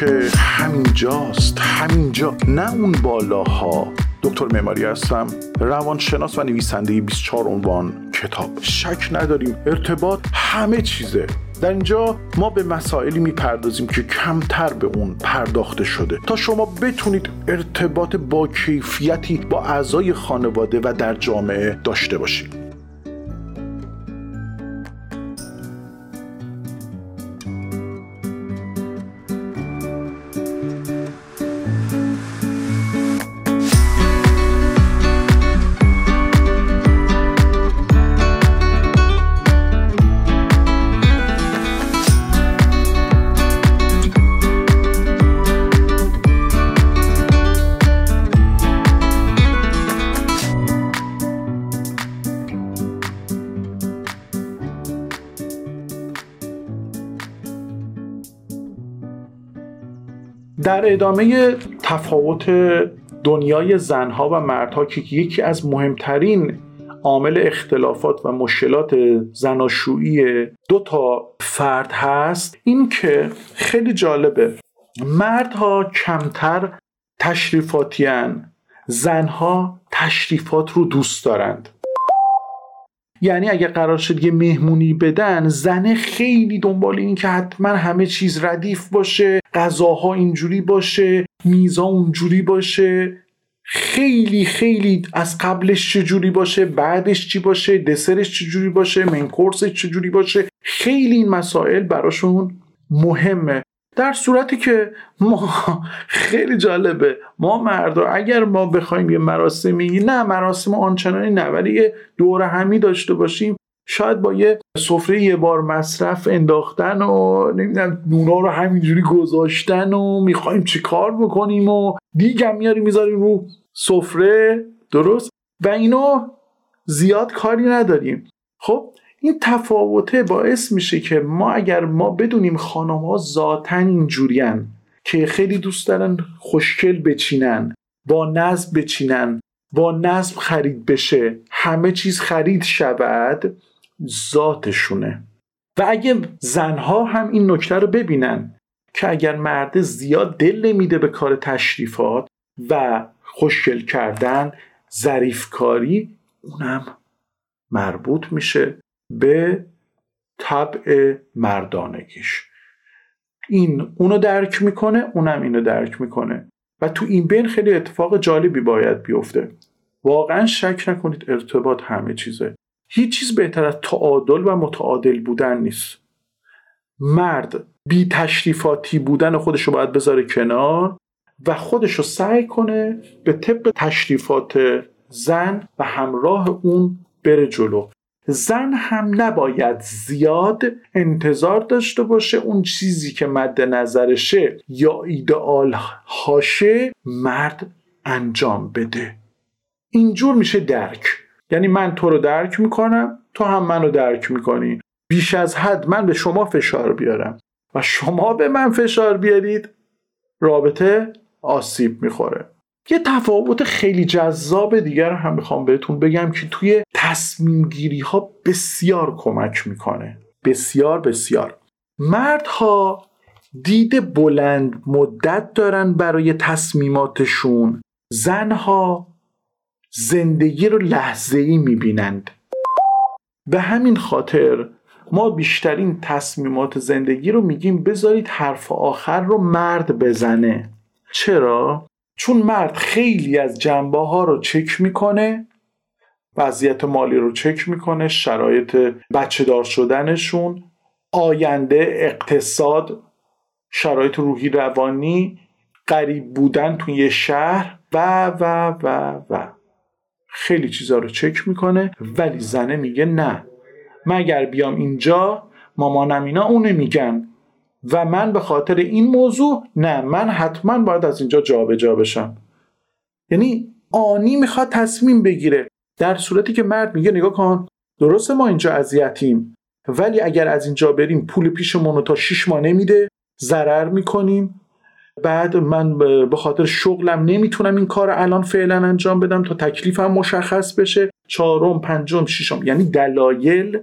که همینجاست همینجا نه اون بالاها. دکتر معماری هستم روانشناس و نویسنده 24 عنوان کتاب. شک نداریم ارتباط همه چیزه. در اینجا ما به مسائلی می‌پردازیم که کمتر به اون پرداخته شده. تا شما بتونید ارتباط با کیفیتی با اعضای خانواده و در جامعه داشته باشید. در ادامه تفاوت دنیای زنها و مردها که یکی از مهمترین عامل اختلافات و مشکلات زناشویی دو تا فرد هست این که خیلی جالبه. مردها کمتر تشریفاتیان زنها تشریفات رو دوست دارند. یعنی اگه قرار شد یه مهمونی بدن زنه خیلی دنبال این که حتما همه چیز ردیف باشه غذاها اینجوری باشه میزا اونجوری باشه. خیلی خیلی از قبلش چجوری باشه بعدش چی باشه دسرش چجوری باشه منکورسش چجوری باشه. خیلی این مسائل براشون مهمه. در صورتی که ما خیلی جالبه. ما مردا اگر ما بخوایم یه مراسمی نه مراسم آنچنانی نه ولی یه دور همی داشته باشیم شاید با یه سفره یه بار مصرف انداختن و نمی‌دونم نونا رو همینجوری گذاشتن و می‌خوایم چی کار بکنیم و دیگم میاریم می‌ذاریم رو سفره درست؟ و اینو زیاد کاری نداریم. خب این تفاوته باعث میشه که ما اگر ما بدونیم خانم ها ذاتن اینجورین که خیلی دوست دارن خوشکل بچینن با نظم بچینن با نظم خرید بشه همه چیز خرید شود ذاتشونه. و اگه زنها هم این نکته رو ببینن که اگر مرد زیاد دل نمیده به کار تشریفات و خوشگل کردن ظریف کاری اونم مربوط میشه. به طبع مردانگیش. این اونو درک می‌کنه اونم اینو درک می‌کنه. و تو این بین خیلی اتفاق جالبی باید بیفته. واقعا شک نکنید ارتباط همه چیزه. هیچ چیز بهتر از تعادل و متعادل بودن نیست. مرد بی تشریفاتی بودن خودش رو باید بذاره کنار و خودش رو سعی کنه به طبق تشریفات زن و همراه اون بره جلو. زن هم نباید زیاد انتظار داشته باشه اون چیزی که مد نظرشه یا ایدئال هاشه مرد انجام بده. اینجور میشه درک. یعنی من تو رو درک می‌کنم تو هم منو درک می‌کنی. بیش از حد من به شما فشار بیارم. و شما به من فشار بیارید. رابطه آسیب می‌خوره. یه تفاوت خیلی جذاب دیگر هم می‌خوام بهتون بگم که توی تصمیم گیری ها بسیار کمک می‌کنه. بسیار بسیار. مردها دید بلند مدت دارن برای تصمیماتشون. زنها زندگی رو لحظه ای می‌بینند. به همین خاطر ما بیشترین تصمیمات زندگی رو میگیم بذارید حرف آخر رو مرد بزنه. چرا؟ چون مرد خیلی از جنبه ها رو چک می‌کنه وضعیت مالی رو چک می‌کنه شرایط بچه دار شدنشون آینده اقتصاد شرایط روحی روانی قریب بودن توی یه شهر و و و و. خیلی چیزا رو چک می‌کنه ولی زنه میگه نه. مگر بیام اینجا؟ مامانم اینا اونه میگن. و من به خاطر این موضوع نه من حتما باید از اینجا جابجا جا بشم. یعنی آنی می‌خواد تصمیم بگیره در صورتی که مرد میگه نگاه کن درسته ما اینجا اذیتیم ولی اگر از اینجا بریم پول پیشمون رو تا 6 ماه نمیده ضرر می‌کنیم. بعد من به خاطر شغلم نمی‌تونم این کار الان فعلا انجام بدم تا تکلیفم مشخص بشه. چهارم پنجم ششم یعنی دلایل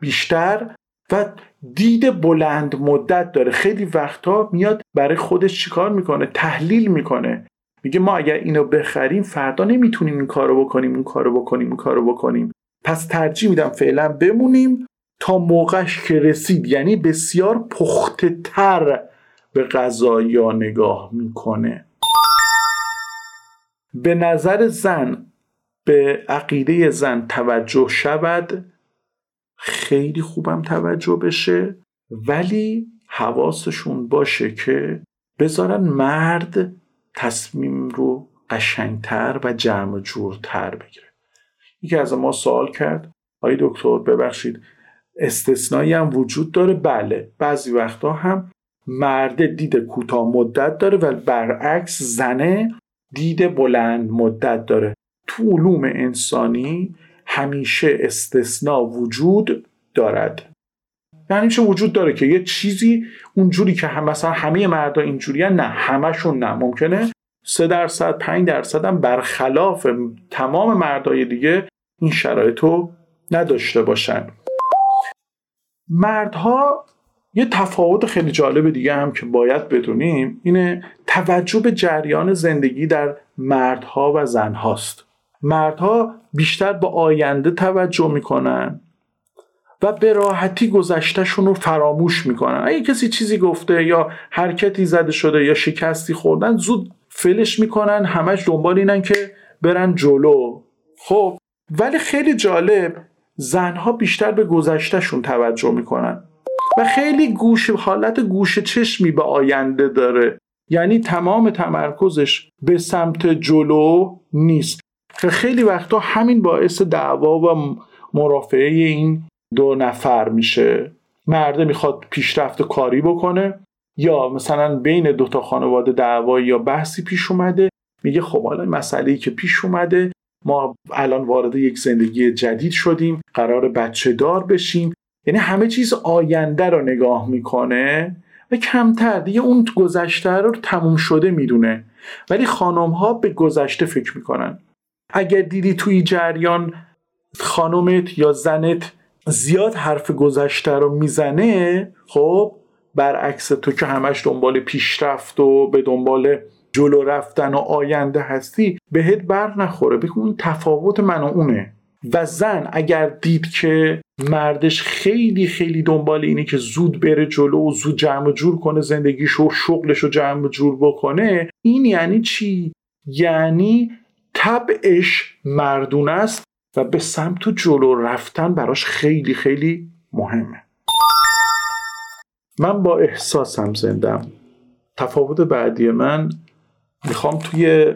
بیشتر و دید بلند مدت داره. خیلی وقتا میاد برای خودش چیکار می‌کنه؟ تحلیل می‌کنه. میگه ما اگر اینو بخریم فردا نمی‌تونیم این کارو بکنیم اون کارو بکنیم اون کارو بکنیم. پس ترجیح میدم فعلا بمونیم تا موقعش که رسید. یعنی بسیار پخته تر به یا نگاه می‌کنه. به نظر زن به عقیده زن توجه شود. خیلی خوبم توجه بشه. ولی حواسشون باشه که بذارن مرد تصمیم رو قشنگتر و جمع جورتر بگیره. یکی از ما سوال کرد آقای دکتر ببخشید استثنایی هم وجود داره؟ بله بعضی وقتا هم مرد دید کوتاه مدت داره و برعکس زنه دید بلند مدت داره. تو علوم انسانی همیشه استثنا وجود دارد. یعنی چه وجود داره که یه چیزی اونجوری که هم مثلا همه مردا اینجوری نه همشون نه. ممکنه سه درصد پنج درصد هم برخلاف تمام مردای دیگه این شرایط رو نداشته باشن. مردها یه تفاوت خیلی جالب دیگه هم که باید بدونیم اینه توجه به جریان زندگی در مردها و زنهاست. مردها بیشتر به آینده توجه می‌کنن و به راحتی گذشتهشون رو فراموش می‌کنن. اگه کسی چیزی گفته یا حرکتی زده شده یا شکستی خوردن زود فلش می‌کنن همش دنبال اینن که برن جلو. خب ولی خیلی جالب زنها بیشتر به گذشتهشون توجه می‌کنن و خیلی گوش حالت گوش چشمی به آینده داره. یعنی تمام تمرکزش به سمت جلو نیست. خیلی وقتا همین باعث دعوا و مرافعه این دو نفر میشه. مرده می‌خواد پیشرفت کاری بکنه یا مثلا بین دوتا خانواده دعوایی یا بحثی پیش اومده میگه خب حالا مسئله که پیش اومده ما الان وارد یک زندگی جدید شدیم قرار بچه دار بشیم. یعنی همه چیز آینده رو نگاه می‌کنه و کمتر. دیگه اون گذشته رو تموم شده می‌دونه. ولی خانم ها به گذشته فکر می‌کنن. اگر دیدی توی جریان خانومت یا زنت زیاد حرف گذشته رو می‌زنه خب برعکس تو که همش دنبال پیشرفت و به دنبال جلو رفتن و آینده هستی بهت بر نخوره بگو اون تفاوت من و اونه و زن اگر دید که مردش خیلی خیلی دنبال اینه که زود بره جلو و زود جمع جور کنه زندگیش و شغلش رو جمع جور بکنه این یعنی چی؟ یعنی طبعش مردون است و به سمت جلو رفتن براش خیلی خیلی مهمه. من با احساسم زندم. تفاوت بعدی من می‌خوام توی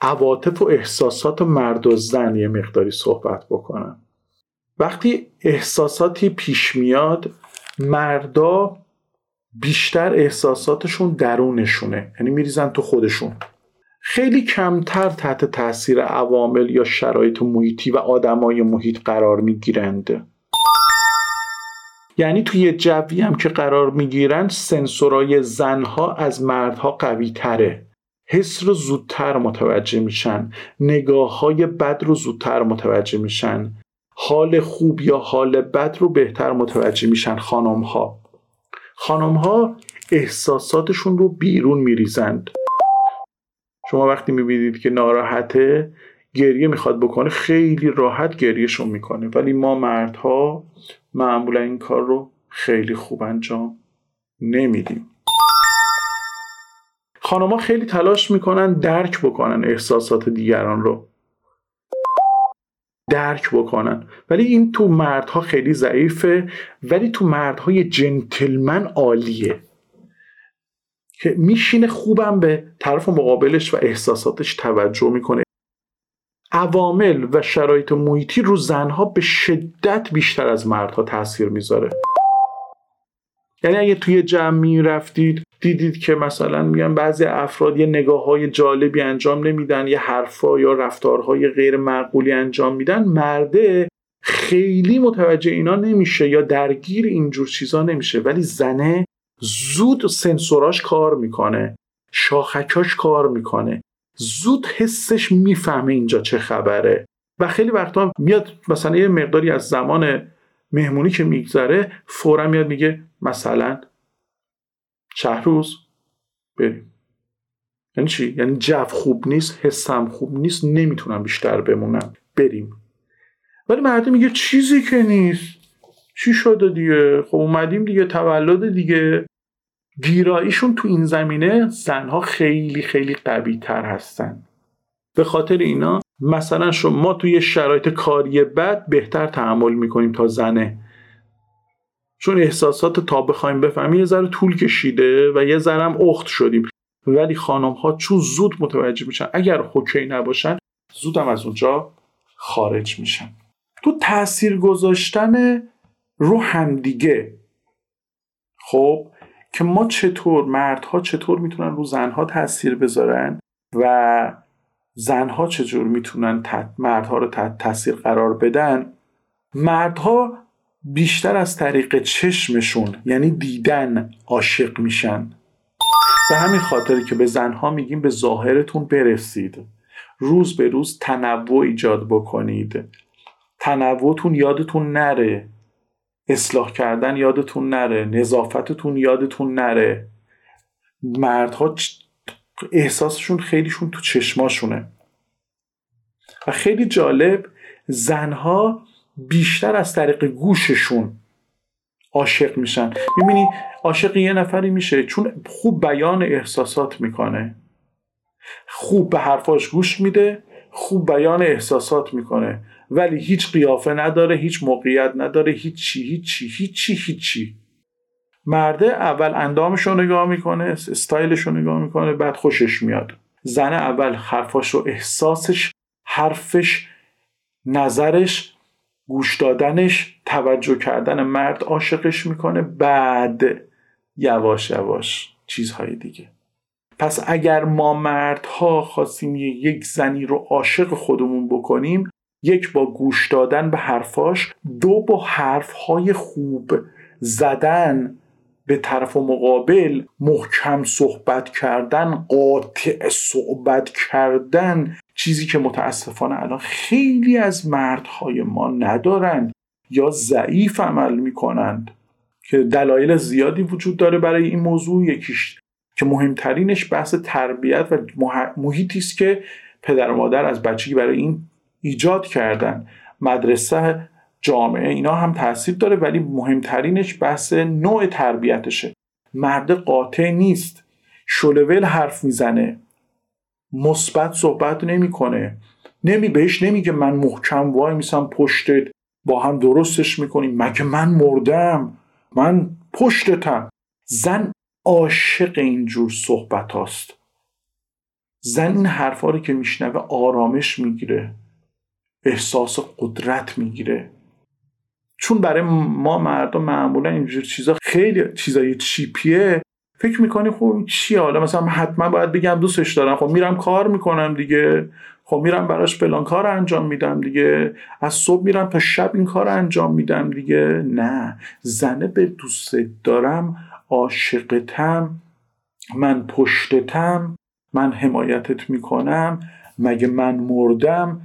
عواطف و احساسات مرد و زن یه مقداری صحبت بکنم. وقتی احساساتی پیش میاد مردا بیشتر احساساتشون درونشونه. یعنی میریزن تو خودشون. خیلی کمتر تحت تاثیر عوامل یا شرایط محیطی و آدمای محیط قرار می‌گیرند. یعنی توی جوی هم که قرار می‌گیرن سنسورای زنها از مردها قوی تره حس رو زودتر متوجه میشن. نگاه های بد رو زودتر متوجه میشن. حال خوب یا حال بد رو بهتر متوجه میشن خانم ها خانم ها احساساتشون رو بیرون میریزند. شما وقتی می‌بینید که ناراحته گریه می‌خواد بکنه خیلی راحت گریهشون می‌کنه. ولی ما مردها معمولا این کار رو خیلی خوب انجام نمیدیم. خانمها خیلی تلاش می‌کنن درک بکنن احساسات دیگران رو. درک بکنن. ولی این تو مردها خیلی ضعیفه. ولی تو مردهای جنتلمن عالیه. که میشینه خوبم به طرف مقابلش و احساساتش توجه می‌کنه. عوامل و شرایط محیطی رو زنها به شدت بیشتر از مردها تاثیر می‌ذاره. یعنی اگه توی جمع می‌رفتید دیدید که مثلا میگن بعضی افراد یه نگاه های جالبی انجام نمیدن یه حرفا یا رفتارهای غیر معقولی انجام میدن مرده خیلی متوجه اینا نمیشه یا درگیر اینجور چیزا نمیشه. ولی زنه زود سنسوراش کار می‌کنه شاخکاش کار می‌کنه. زود حسش می‌فهمه اینجا چه خبره. و خیلی وقتا میاد مثلا یه مقداری از زمان مهمونی که میگذره فورا میاد میگه مثلا چه روز بریم. یعنی چی؟ یعنی جو خوب نیست حسم خوب نیست نمی‌تونم بیشتر بمونم بریم. ولی مردم میگه چیزی که نیست. چی شده دیگه؟ خب اومدیم دیگه تولد دیگه. گیراییشون تو این زمینه زنها خیلی خیلی قوی تر هستن. به خاطر اینا مثلا شما ما توی شرایط کاری بد بهتر تحمل می‌کنیم تا زنه. چون احساسات تا بخوایم بفهمیم یه ذره طول کشیده و یه ذره هم اخت شدیم. ولی خانم ها چون زود متوجه میشن اگر هوکی نباشن زودم از اونجا خارج میشن. تو تاثیر گذاشتن رو همدیگه خب که ما چطور مردها چطور می‌تونن رو زنها تاثیر بذارن و زنها چطور می‌تونن مردها رو تحت تاثیر قرار بدن مردها بیشتر از طریق چشمشون یعنی دیدن عاشق میشن. به همین خاطر که به زنها میگیم به ظاهرتون برسید. روز به روز تنوع ایجاد بکنید. تنوعتون یادتون نره. اصلاح کردن یادتون نره نظافتتون یادتون نره. مردها احساسشون خیلیشون تو چشماشونه. و خیلی جالب زنها بیشتر از طریق گوششون عاشق میشن. می‌بینی عاشق یه نفری میشه چون خوب بیان احساسات می‌کنه. خوب به حرفاش گوش میده خوب بیان احساسات می‌کنه. ولی هیچ قیافه نداره هیچ موقعیت نداره هیچی هیچی هیچی هیچی. مرده اول اندامش رو نگاه می‌کنه استایلش رو نگاه می‌کنه بعد خوشش میاد. زن اول حرفاش رو احساسش حرفش نظرش گوش دادنش توجه کردن مرد عاشقش می‌کنه بعد یواش یواش چیزهای دیگه. پس اگر ما مردها خواستیم یک زنی رو عاشق خودمون بکنیم یک با گوش دادن به حرفاش دو با حرفهای خوب زدن به طرف مقابل محکم صحبت کردن قاطع صحبت کردن چیزی که متاسفانه الان خیلی از مردهای ما ندارند یا ضعیف عمل می‌کنند که دلایل زیادی وجود داره برای این موضوع. یکیش که مهمترینش بحث تربیت و محیطی است که پدر و مادر از بچگی برای این ایجاد کردن. مدرسه جامعه اینا هم تاثیر داره ولی مهمترینش بحث نوع تربیتشه. مرد قاطع نیست. شلول حرف می‌زنه. مثبت صحبت نمی‌کنه. نمی بهش نمیگه من محکم وای میسم پشتت. با هم درستش می‌کنیم. مگه من مردم؟ من پشتتم. زن عاشق اینجور صحبت هاست زن این حرفا رو که میشنوه آرامش می‌گیره. احساس قدرت می‌گیره. چون برای ما مردم معمولا اینجور چیزا خیلی چیزای چیپیه فکر می‌کنی خب چیه؟ حالا مثلا حتما باید بگم دوستش دارم. خب میرم کار می‌کنم دیگه. خب میرم براش فلان کار انجام میدم دیگه. از صبح میرم تا شب این کار انجام میدم دیگه. نه. زنه به دوست دارم عاشقتم من پشتتم من حمایتت می‌کنم مگه من مردم؟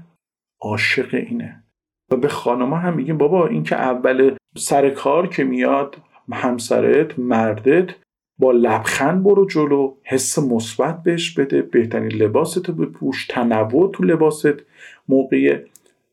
عاشق اینه. و به خانما هم میگیم بابا این که اول سر کار که میاد همسرت مردت با لبخند برو جلو حس مثبت بهش بده بهترین لباستو بپوش تنوع تو لباست موقع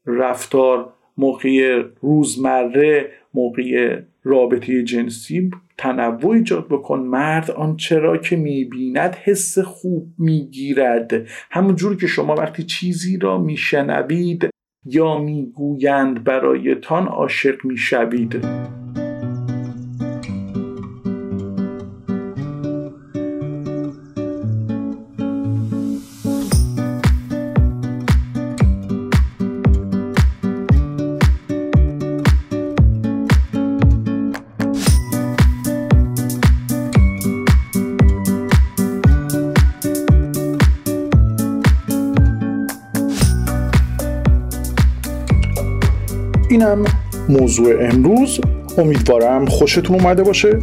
رفتار موقع روزمره موقع رابطه جنسی تنوع ایجاد بکن. مرد آنچه را که می‌بیند حس خوب می‌گیرد. همونجور که شما وقتی چیزی را میشنوید یا می‌گویند برایتان عاشق می‌شوید. اینم موضوع امروز امیدوارم خوشتون اومده باشه.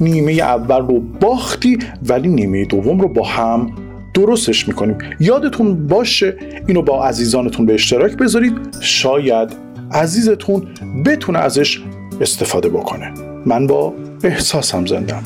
نیمه اول رو باختی ولی نیمه دوم رو با هم درستش می‌کنیم. یادتون باشه اینو با عزیزانتون به اشتراک بذارید. شاید عزیزتون بتونه ازش استفاده بکنه. من با احساسم زندم.